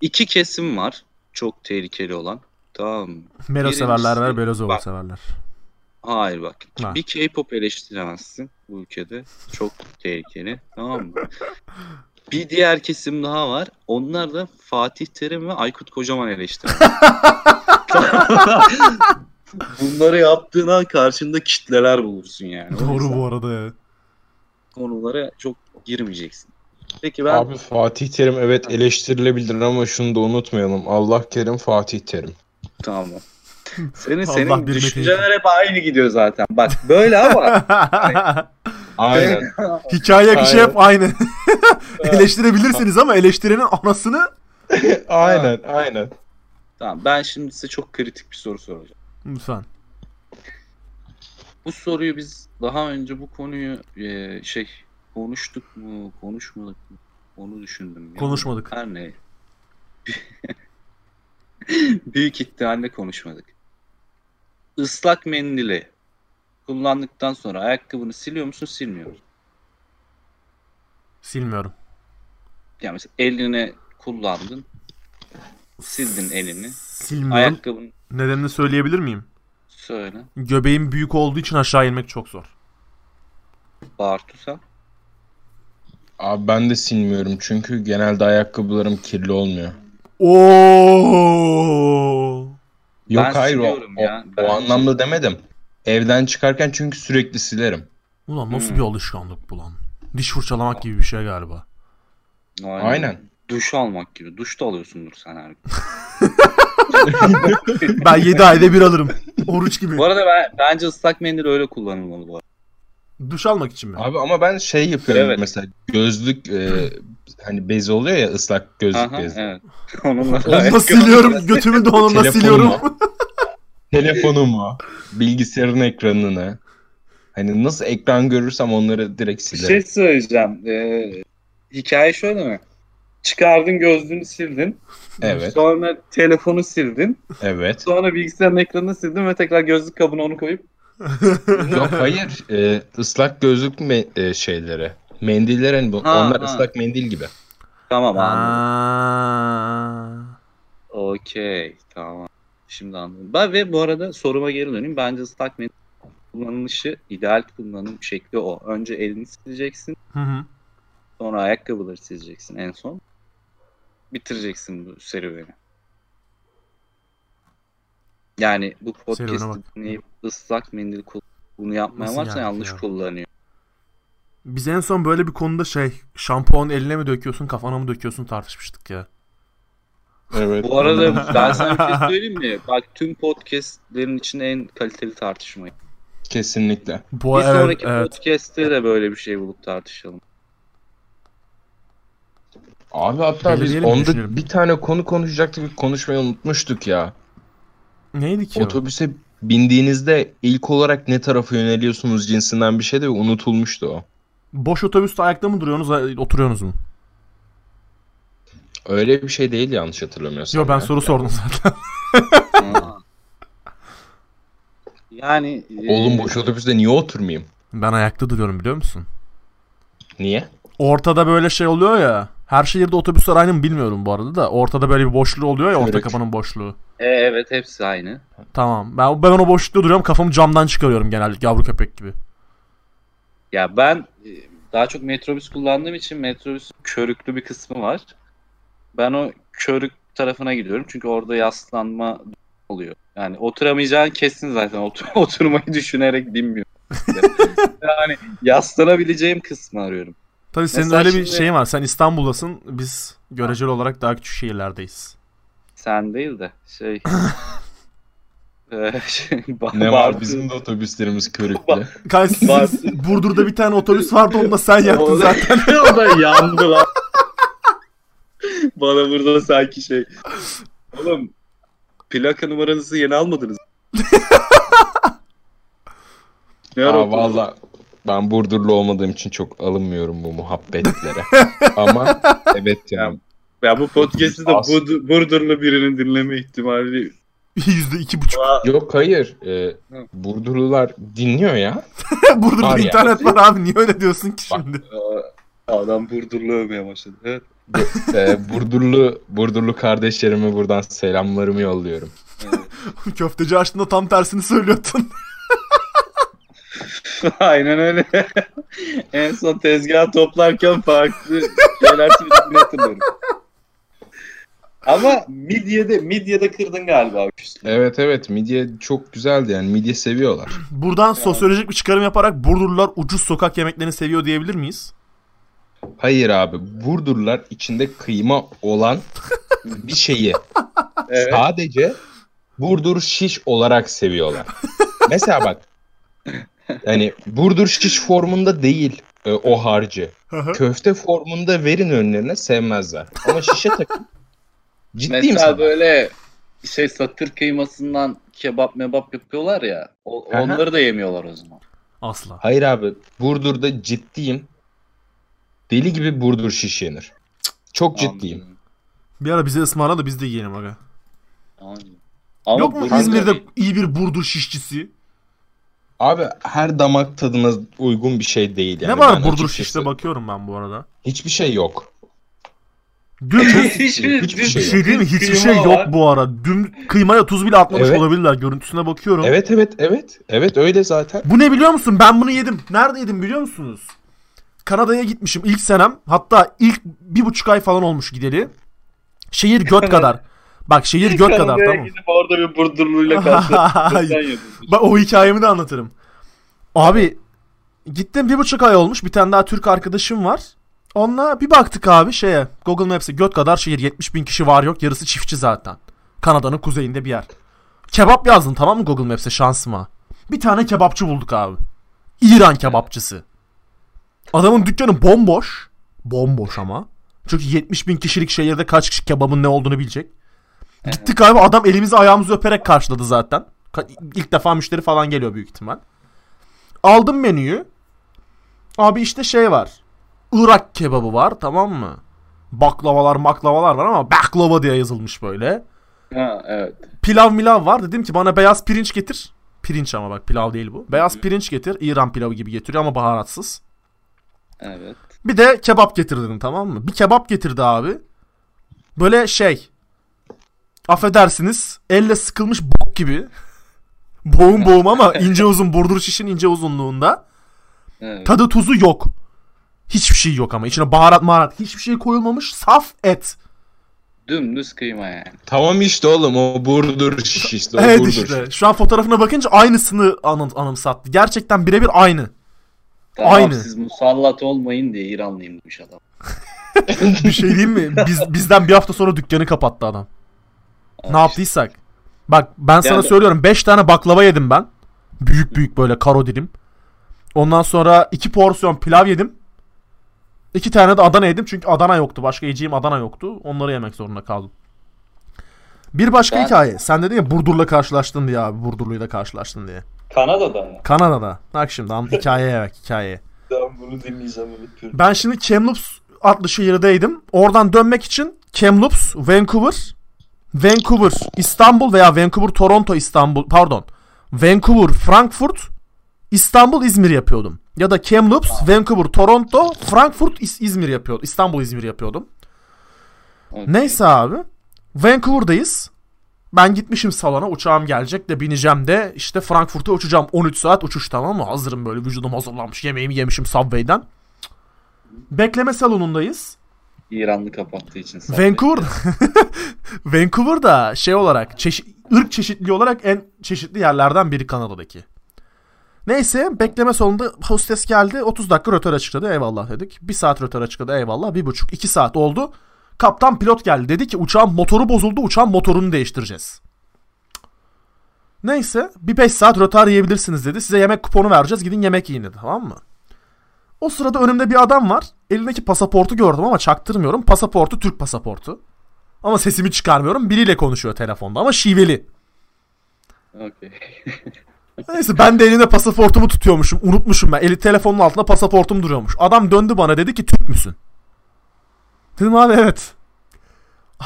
İki kesim var çok tehlikeli olan. Tamam? Melo Birincisi- severler var, Belozova Bak. severler. Hayır bak. Ha. Bir K-pop eleştiremezsin bu ülkede. Çok tehlikeli. Tamam mı? Bir diğer kesim daha var. Onlar da Fatih Terim ve Aykut Kocaman eleştiremez. Bunları yaptığın an karşında kitleler bulursun yani. Doğru bu arada ya. Konulara çok girmeyeceksin. Peki ben Abi Fatih Terim evet eleştirilebilir ama şunu da unutmayalım. Allah kerim Fatih Terim. tamam. Senin Allah senin düşünceler hep aynı gidiyor zaten. Bak böyle ama Aynen. Hikaye akışı hep aynı. Eleştirebilirsiniz ama eleştirenin anasını aynen aynen. tamam ben şimdi size çok kritik bir soru soracağım. lütfen. Bu soruyu biz daha önce bu konuyu e, şey konuştuk mu, konuşmadık mı? Onu düşündüm. ya. Konuşmadık. Her ne? Büyük ihtimalle konuşmadık. Islak mendili kullandıktan sonra ayakkabını siliyor musun, silmiyor musun? Silmiyorum. Yani mesela eline kullandın, sildin elini. Silmiyorum. Ayakkabını Nedenini söyleyebilir miyim? söyle. Göbeğim büyük olduğu için aşağı inmek çok zor. Bartu sen. Abi ben de silmiyorum çünkü genelde ayakkabılarım kirli olmuyor. Oo. Yok Ben hayır o, o, ya. o Ben- anlamda demedim. Evden çıkarken çünkü sürekli silerim. Ulan nasıl Hmm. bir alışkanlık bu lan? Diş fırçalamak gibi bir şey galiba. Aynen. Duş almak gibi. Duş da alıyorsundur sen her gün. Ben 7 ayda bir alırım. Oruç gibi. Bu arada ben, bence ıslak mendil öyle kullanılmalı bu arada. Duş almak için mi? Abi ama ben şey yapıyorum Evet. mesela gözlük e, hani bezi oluyor ya ıslak gözlük Aha, bezi. evet. Onunla Onunla siliyorum. Götümü de onunla Telefonuma. siliyorum. Telefonumu, bilgisayarın ekranını. Hani nasıl ekran görürsem onları direkt Bir silerim. şey söyleyeceğim. Ee, hikaye şöyle mi? Çıkardın gözlüğünü sildin. Evet, Sonra telefonu sildin. evet. Sonra bilgisayarın ekranını sildin ve tekrar gözlük kabına onu koyup Yok hayır, e, ıslak gözlük me- e, şeyleri. Mendiller hani bu, Ha, onlar ha. ıslak mendil gibi. tamam anladım. Aa. Okey tamam. Şimdi anladım. Ben ve bu arada soruma geri döneyim. Bence ıslak mendil kullanılışı ideal kullanım şekli o. Önce elini sileceksin. Hı hı. Sonra ayakkabıları sileceksin en son. Bitireceksin bu serüveni. Yani bu Serüvene podcast'ı dinleyip ıslak mendil kul- bunu yapmaya Nasıl varsa geldik yanlış ya? kullanıyor. Biz en son böyle bir konuda şey şampuan eline mi döküyorsun kafana mı döküyorsun tartışmıştık ya. Evet. Bu arada ben sana bir şey söyleyeyim mi? Bak tüm podcastlerin içinde en kaliteli tartışma. Kesinlikle. Bu Bir evet, sonraki evet. podcast'te de böyle bir şey bulup tartışalım. Abi hatta biz Belirleyelim, onda düşünelim. bir tane konu konuşacaktık, konuşmayı unutmuştuk ya. Neydi ki o? Otobüse bindiğinizde ilk olarak ne tarafa yöneliyorsunuz cinsinden bir şey de unutulmuştu o. Boş otobüste ayakta mı duruyorsunuz, oturuyorsunuz mu? Öyle bir şey değil yanlış hatırlamıyorsam. Yok ben ya. soru sordum zaten. Yani e, Oğlum boş otobüste niye oturmayayım? Ben ayakta duruyorum biliyor musun? Niye? Ortada böyle şey oluyor ya. Her şehirde otobüsler aynı mı bilmiyorum bu arada da. Ortada böyle bir boşluğu oluyor ya orta Evet. kapanın boşluğu. e, evet hepsi aynı. Tamam. Ben, ben o boşlukta duruyorum. Kafamı camdan çıkarıyorum genellikle yavru köpek gibi. Ya ben e, daha çok metrobüs kullandığım için metrobüsün körüklü bir kısmı var. Ben o körük tarafına gidiyorum çünkü orada yaslanma oluyor. Yani oturamayacağın kesin zaten Otur oturmayı düşünerek binmiyorum. yani yaslanabileceğim kısmı arıyorum. Tabii senin Mesela öyle bir şimdi- şeyin var. Sen İstanbul'dasın. Biz göreceli olarak daha küçük şehirlerdeyiz. Sen değil de şey... Eee, şey Ne var bizim de otobüslerimiz körüklü. Kanka. Burdur'da bir tane otobüs vardı onu da sen yaktın zaten. o da yandı lan. Bana burada sanki şey... Oğlum plaka numaranızı yeni almadınız. ne Aa, valla ben Burdurlu olmadığım için çok alınmıyorum bu muhabbetlere. Ama evet yani. Ya bu podcast'ı da Bud- Burdurlu birinin dinleme ihtimali Yüzde iki buçuk. Yok hayır. E, Burdurlular dinliyor ya. Burdur'da Var ya. internet var abi. Niye öyle diyorsun ki Bak. şimdi? Adam Burdurlu övmeye başladı. Evet. E, Burdurlu Burdurlu kardeşlerime buradan selamlarımı yolluyorum. Köfteci açtığında tam tersini söylüyordun. Aynen öyle. en son tezgah toplarken farklı şeyler söylediğini hatırlıyorum. Ama midyede, midyede kırdın galiba. Evet evet midye çok güzeldi yani midye seviyorlar. Buradan sosyolojik bir çıkarım yaparak Burdurlular ucuz sokak yemeklerini seviyor diyebilir miyiz? Hayır abi Burdurlular içinde kıyma olan bir şeyi Evet. sadece Burdur şiş olarak seviyorlar. Mesela bak yani Burdur şiş formunda değil e, o harcı. Köfte formunda verin önlerine sevmezler. Ama şişe takın. Ciddiyim Mesela sana. böyle şey satır kıymasından kebap mebap yapıyorlar ya. O, Aha. onları da yemiyorlar o zaman. Asla. Hayır abi Burdur'da ciddiyim. Deli gibi Burdur şiş yenir. Çok ciddiyim. Anladım, Bir ara bize ısmarla da biz de yiyelim aga. anladım. Ama Yok mu Burdur- İzmir'de iyi bir Burdur şişçisi? Abi her damak tadına uygun bir şey değil yani. ne var Ben Burdur açıkçası- şişte bakıyorum ben bu arada. Hiçbir şey yok. Dün Hiçbir, Hiçbir bir şey şey değil mi? Hiçbir şey yok var. bu ara. Dün kıymaya tuz bile atmamış Evet. olabilirler. Görüntüsüne bakıyorum. Evet evet evet. Evet öyle zaten. Bu ne biliyor musun? Ben bunu yedim. Nerede yedim biliyor musunuz? Kanada'ya gitmişim ilk senem. Hatta ilk bir buçuk ay falan olmuş gideli. Şehir göt kadar. Bak şehir göt kadar tamam. gidip orada bir Burdurlu'yla karşılaştık. Bak o hikayemi de anlatırım. Abi gittim bir buçuk ay olmuş. Bir tane daha Türk arkadaşım var. Onunla bir baktık abi şeye Google Maps'e göt kadar şehir 70 bin kişi var yok yarısı çiftçi zaten. Kanada'nın kuzeyinde bir yer. Kebap yazdım tamam mı Google Maps'e şansıma. Bir tane kebapçı bulduk abi. İran kebapçısı. Adamın dükkanı bomboş. Bomboş ama. Çünkü 70 bin kişilik şehirde kaç kişi kebabın ne olduğunu bilecek. Gittik abi adam elimizi ayağımızı öperek karşıladı zaten. İlk defa müşteri falan geliyor büyük ihtimal. Aldım menüyü. Abi işte şey var. Irak kebabı var tamam mı? Baklavalar maklavalar var ama baklava diye yazılmış böyle. Ha evet. Pilav milav var. Dedim ki bana beyaz pirinç getir. Pirinç ama bak pilav değil bu. Beyaz pirinç getir. İran pilavı gibi getiriyor ama baharatsız. Evet. Bir de kebap getir dedim tamam mı? Bir kebap getirdi abi. Böyle şey. Affedersiniz. Elle sıkılmış bok gibi. Boğum boğum ama ince uzun burdur şişin ince uzunluğunda. evet. Tadı tuzu yok. Hiçbir şey yok ama. içine baharat maharat hiçbir şey koyulmamış. Saf et. Dümdüz kıyma yani. Tamam işte oğlum o Burdur şiş işte o evet Burdur işte. Şu an fotoğrafına bakınca aynısını anım, anımsattı. Gerçekten birebir aynı. Tamam, Aynı. siz musallat olmayın diye İranlıyım demiş adam. Bir şey diyeyim mi? Biz, bizden bir hafta sonra dükkanı kapattı adam. Ne yaptıysak. Bak ben sana Yani- söylüyorum 5 tane baklava yedim ben. Büyük büyük böyle karo dilim. Ondan sonra 2 porsiyon pilav yedim. 2 tane de Adana yedim çünkü Adana yoktu. Başka yiyeceğim Adana yoktu. Onları yemek zorunda kaldım. Bir başka Ben- hikaye. Sen dedin ya Burdur'la karşılaştın diye abi. Burdurlu'yla karşılaştın diye. Kanada'da mı? Kanada'da. Bak şimdi am- hikayeye bak hikayeye. Tamam Bunu dinleyeceğim. Ben şimdi Kamloops adlı şehirdeydim. Oradan dönmek için Kamloops, Vancouver, Vancouver, İstanbul veya Vancouver, Toronto, İstanbul, pardon. Vancouver, Frankfurt, İstanbul, İzmir yapıyordum. Ya da Kamloops, Vancouver, Toronto, Frankfurt, İz- İzmir yapıyordum. İstanbul, İzmir yapıyordum. Okey. Neyse abi. Vancouver'dayız. Ben gitmişim salona uçağım gelecek de bineceğim de işte Frankfurt'a uçacağım. 13 saat uçuş tamam mı? Hazırım böyle vücudum hazırlanmış. Yemeğimi yemişim Subway'den. Bekleme salonundayız. İranlı kapattığı için. sen Vancouver Vancouver'da şey olarak çeşit ırk çeşitliği olarak en çeşitli yerlerden biri Kanada'daki. Neyse bekleme salonunda hostes geldi 30 dakika rötar açıkladı eyvallah dedik. 1 saat rötar açıkladı eyvallah 1,5 2 saat oldu. Kaptan pilot geldi dedi ki uçağın motoru bozuldu uçağın motorunu değiştireceğiz. Neyse bir 5 saat rötar yiyebilirsiniz dedi. Size yemek kuponu vereceğiz gidin yemek yiyin dedi tamam mı? O sırada önümde bir adam var. Elindeki pasaportu gördüm ama çaktırmıyorum. Pasaportu Türk pasaportu. Ama sesimi çıkarmıyorum. Biriyle konuşuyor telefonda ama şiveli. Okey. Neyse ben de elimde pasaportumu tutuyormuşum. Unutmuşum ben. Eli telefonun altında pasaportum duruyormuş. Adam döndü bana dedi ki Türk müsün? Dedim abi evet.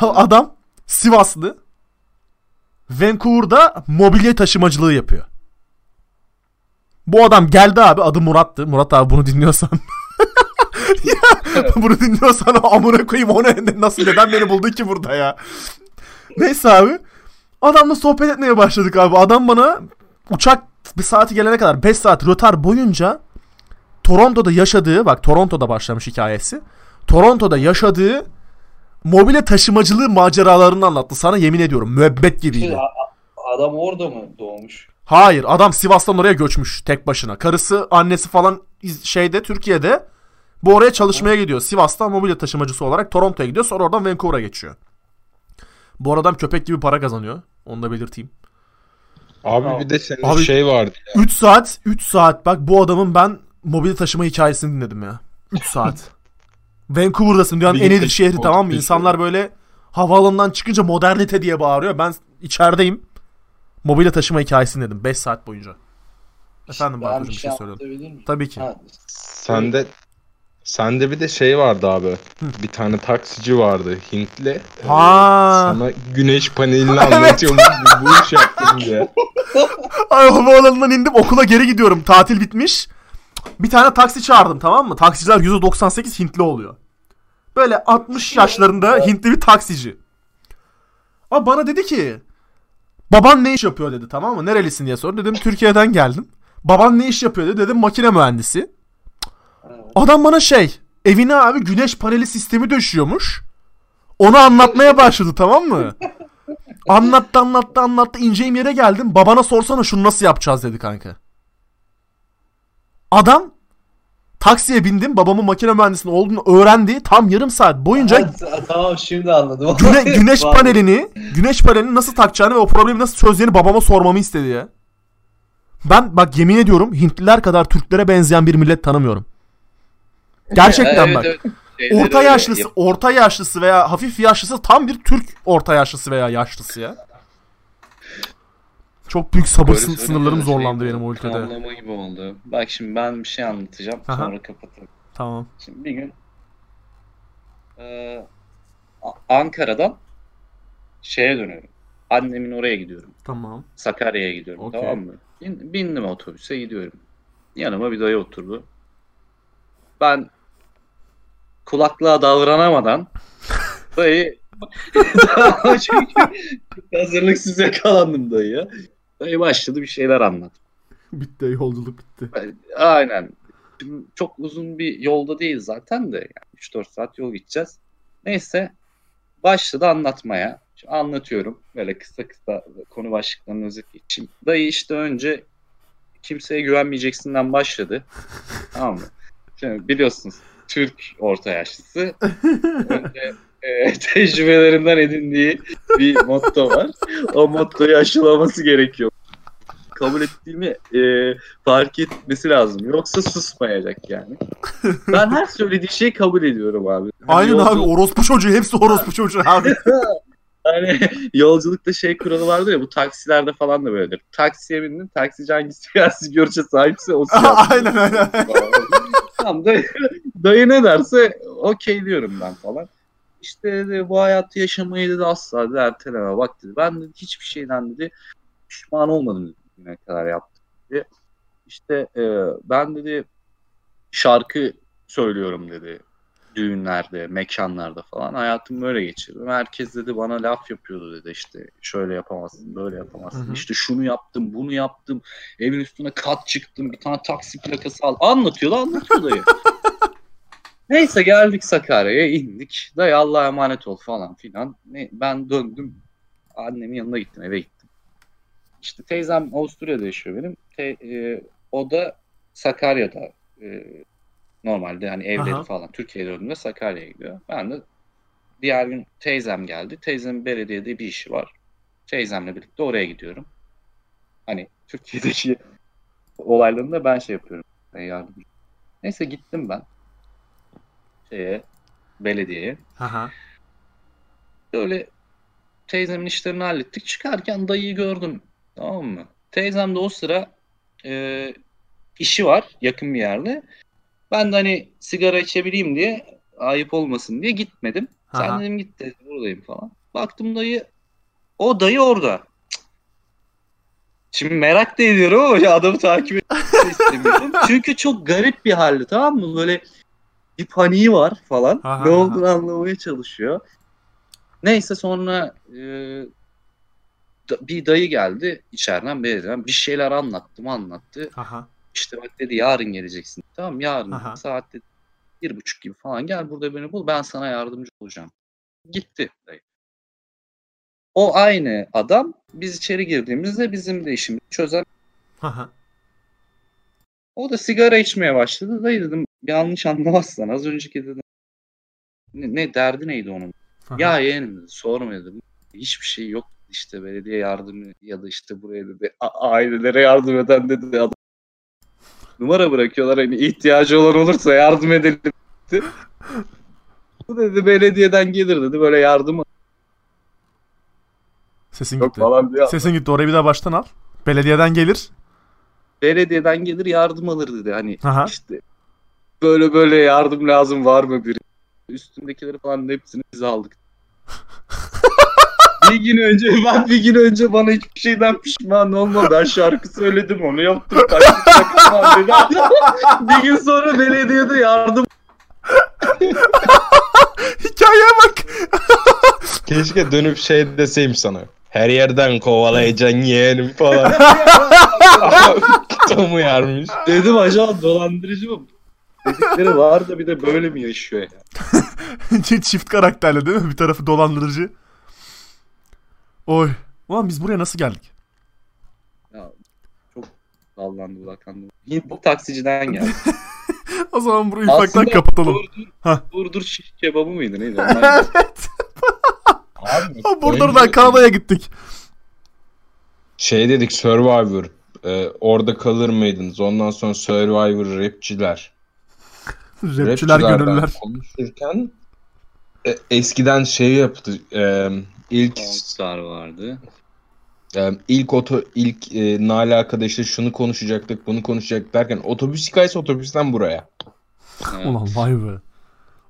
Adam Sivaslı. Vancouver'da mobilya taşımacılığı yapıyor. Bu adam geldi abi adı Murat'tı. Murat abi bunu dinliyorsan. ya, bunu dinliyorsan amına koyayım o ne nasıl neden beni buldun ki burada ya. Neyse abi. Adamla sohbet etmeye başladık abi. Adam bana uçak bir saati gelene kadar 5 saat rötar boyunca Toronto'da yaşadığı bak Toronto'da başlamış hikayesi. Toronto'da yaşadığı mobilya taşımacılığı maceralarını anlattı. Sana yemin ediyorum müebbet Şey, gibiydi. a- adam orada mı doğmuş? Hayır adam Sivas'tan oraya göçmüş tek başına. Karısı annesi falan şeyde Türkiye'de bu oraya çalışmaya gidiyor. Sivas'tan mobilya taşımacısı olarak Toronto'ya gidiyor sonra oradan Vancouver'a geçiyor. Bu adam köpek gibi para kazanıyor. Onu da belirteyim. Abi bir de senin Abi- şey vardı. 3 saat 3 saat bak bu adamın ben mobilya taşıma hikayesini dinledim ya. 3 saat. Vancouver'dasın dünyanın en Bir iyi de- şehri tamam mı? İnsanlar böyle havaalanından çıkınca modernite diye bağırıyor. Ben içerideyim. Mobilya taşıma hikayesini dinledim 5 saat boyunca. Efendim ben Bartucuğum bir bir şey şey söylüyorum. Tabii ki. Ha, Sende sende bir de şey vardı abi. Bir tane taksici vardı Hintli. Ee, Ha. Sana güneş panelini anlatıyormuş. bu, bu iş yaptım diye. Ay havaalanından indim okula geri gidiyorum. Tatil bitmiş. Bir tane taksi çağırdım tamam mı? Taksiciler %98 Hintli oluyor. Böyle 60 yaşlarında Hintli bir taksici. Ama bana dedi ki baban ne iş yapıyor dedi tamam mı? Nerelisin diye sordu. Dedim Türkiye'den geldim. Baban ne iş yapıyor dedi. Dedim makine mühendisi. Adam bana şey evine abi güneş paneli sistemi döşüyormuş. Onu anlatmaya başladı tamam mı? Anlattı anlattı anlattı ineceğim yere geldim. Babana sorsana şunu nasıl yapacağız dedi kanka. Adam taksiye bindim babamın makine mühendisinin olduğunu öğrendi. Tam yarım saat boyunca tamam şimdi anladım. güne, güneş panelini güneş panelini nasıl takacağını ve o problemi nasıl çözeceğini babama sormamı istedi ya. Ben bak yemin ediyorum Hintliler kadar Türklere benzeyen bir millet tanımıyorum. Gerçekten Evet, bak. evet. Şeyleri Orta yaşlısı, orta yaşlısı veya hafif yaşlısı tam bir Türk orta yaşlısı veya yaşlısı ya. Çok büyük sabır sın- sınırlarım şey zorlandı benim o ülkede. Tamamlama gibi oldu. Bak şimdi ben bir şey anlatacağım. Aha. Sonra kapatırım. Tamam. Şimdi bir gün A- Ankara'dan şeye dönüyorum. Annemin oraya gidiyorum. Tamam. Sakarya'ya gidiyorum Okey. tamam mı? Bin- bindim otobüse gidiyorum. Yanıma bir dayı oturdu. Ben kulaklığa davranamadan dayı çünkü hazırlıksız yakalandım dayıya. Dayı başladı bir şeyler anlat. Bitti yolculuk bitti. Aynen. Şimdi çok uzun bir yolda değil zaten de. Yani 3-4 saat yol gideceğiz. Neyse başladı anlatmaya. Şimdi anlatıyorum. Böyle kısa kısa konu başlıklarını özet geçeyim. Dayı işte önce kimseye güvenmeyeceksinden başladı. tamam mı? Şimdi biliyorsunuz Türk orta yaşlısı. Önce e, tecrübelerinden edindiği bir motto var. O mottoyu aşılaması gerekiyor. Kabul ettiğimi e, fark etmesi lazım. Yoksa susmayacak yani. Ben her söylediği şeyi kabul ediyorum abi. Hani Aynen abi yolculuk- orospu çocuğu hepsi orospu çocuğu abi. Hani yolculukta şey kuralı vardır ya bu taksilerde falan da böyledir. Taksiye bindin taksici hangi siyasi görüşe sahipse o siyasi. aynen aynen. tamam dayı, dayı ne derse okey diyorum ben falan. İşte dedi, bu hayatı yaşamayı dedi asla dedi, erteleme bak dedi. Ben dedi, hiçbir şeyden dedi pişman olmadım dedi, ne kadar yaptım dedi. İşte e, ben dedi şarkı söylüyorum dedi düğünlerde, mekanlarda falan hayatımı böyle geçirdim. Herkes dedi bana laf yapıyordu dedi işte şöyle yapamazsın, böyle yapamazsın. Hı hı. İşte şunu yaptım, bunu yaptım. Evin üstüne kat çıktım, bir tane taksi plakası al. Anlatıyordu, anlatıyordu dayı. Neyse geldik Sakarya'ya indik. Dayı Allah'a emanet ol falan filan. Ne, ben döndüm. Annemin yanına gittim, eve gittim. İşte teyzem Avusturya'da yaşıyor benim. Te- e, o da Sakarya'da. E, normalde hani evleri Aha. falan Türkiye'ye döndüğünde Sakarya'ya gidiyor. Ben de diğer gün teyzem geldi. Teyzemin belediyede bir işi var. Teyzemle birlikte oraya gidiyorum. Hani Türkiye'deki olaylarında ben şey yapıyorum. Ben yardımcı. Neyse gittim ben şeye belediyeye. Aha. Böyle teyzemin işlerini hallettik. Çıkarken dayıyı gördüm. Tamam mı? Teyzem de o sıra e, işi var yakın bir yerde. Ben de hani sigara içebileyim diye ayıp olmasın diye gitmedim. Sen Aha. dedim git dedim buradayım falan. Baktım dayı o dayı orada. Şimdi merak da ediyorum ama adamı takip etmek istemiyorum. Çünkü çok garip bir halde tamam mı? Böyle bir paniği var falan. Aha, ne aha. olduğunu anlamaya çalışıyor. Neyse sonra e, da- bir dayı geldi içeriden belediyeden bir şeyler anlattım anlattı. Aha. İşte bak dedi yarın geleceksin. Tamam yarın Aha. saat dedi, bir buçuk gibi falan gel burada beni bul ben sana yardımcı olacağım. Gitti dayı. O aynı adam biz içeri girdiğimizde bizim de işimizi çözen. Aha. O da sigara içmeye başladı. Dayı dedim yanlış anlamazsan az önceki dedim. Ne, ne derdi neydi onun? Aha. Ya yeğenim dedi sorma dedim. Hiçbir şey yok işte belediye yardımı ya da işte buraya dedi a- ailelere yardım eden dedi adam. Numara bırakıyorlar hani ihtiyacı olan olursa yardım edelim dedi. Bu dedi belediyeden gelir dedi böyle yardım Sesin yok gitti. falan diyor. Sesin gitti. Orayı bir daha baştan al. Belediyeden gelir. Belediyeden gelir yardım alır dedi hani Aha. işte böyle böyle yardım lazım var mı biri? Üstündekileri falan hepsini biz aldık. bir gün önce ben bir gün önce bana hiçbir şeyden pişman olma. Ben şarkı söyledim onu yaptım. Dedi. bir gün sonra belediyede yardım Hikayeye bak. Keşke dönüp şey deseyim sana. Her yerden kovalayacaksın yeğenim falan. Tam uyarmış. dedim ajan dolandırıcı mı? Dedikleri var da bir de böyle mi yaşıyor ya? Çift karakterli değil mi? Bir tarafı dolandırıcı. Oy. Ulan biz buraya nasıl geldik? ya çok dallandı bulakandı. Hintli taksiciden geldi. O zaman burayı ufaktan Aslında kapatalım. Burdur, Hah. Burdur şiş kebabı mıydı neydi? Onlar Abi, Ha, Burdur'dan Kanada'ya gittik. Şey dedik Survivor. Ee, orada kalır mıydınız? Ondan sonra Survivor rapçiler. Rapçiler gönüllüler. konuşurken e, eskiden şey yaptı. E, ilk Star vardı. e, ilk oto ilk e, Nala işte şunu konuşacaktık, bunu konuşacaktık derken otobüs hikayesi otobüsten buraya. Evet. Ulan vay be.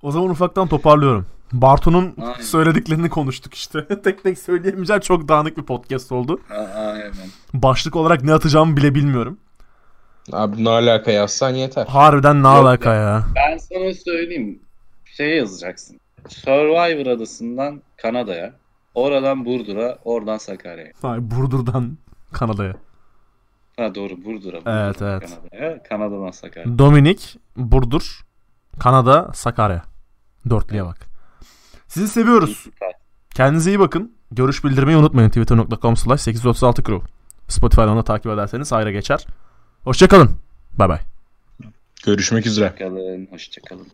O zaman ufaktan toparlıyorum. Bartu'nun Aynen. söylediklerini konuştuk işte. tek tek söyleyemeyeceğim çok dağınık bir podcast oldu. Aynen. Başlık olarak ne atacağımı bile bilmiyorum. Abi ne alaka yazsan yeter. Harbiden ne Yok alaka ya. Ben sana söyleyeyim. Şey yazacaksın. Survivor adasından Kanada'ya. Oradan Burdur'a, oradan Sakarya'ya. Vay Burdur'dan Kanada'ya. Ha doğru Burdur'a. Evet, Burdur'dan evet. Kanada'ya. Kanada'dan Sakarya. Dominik, Burdur, Kanada, Sakarya. Dörtlüye bak. Sizi seviyoruz. Kendinize iyi bakın. Görüş bildirmeyi unutmayın. Twitter.com slash 836 crew. Spotify'dan da takip ederseniz ayrı geçer. Hoşçakalın. Bay bay. Görüşmek üzere. Hoşçakalın. Hoşçakalın.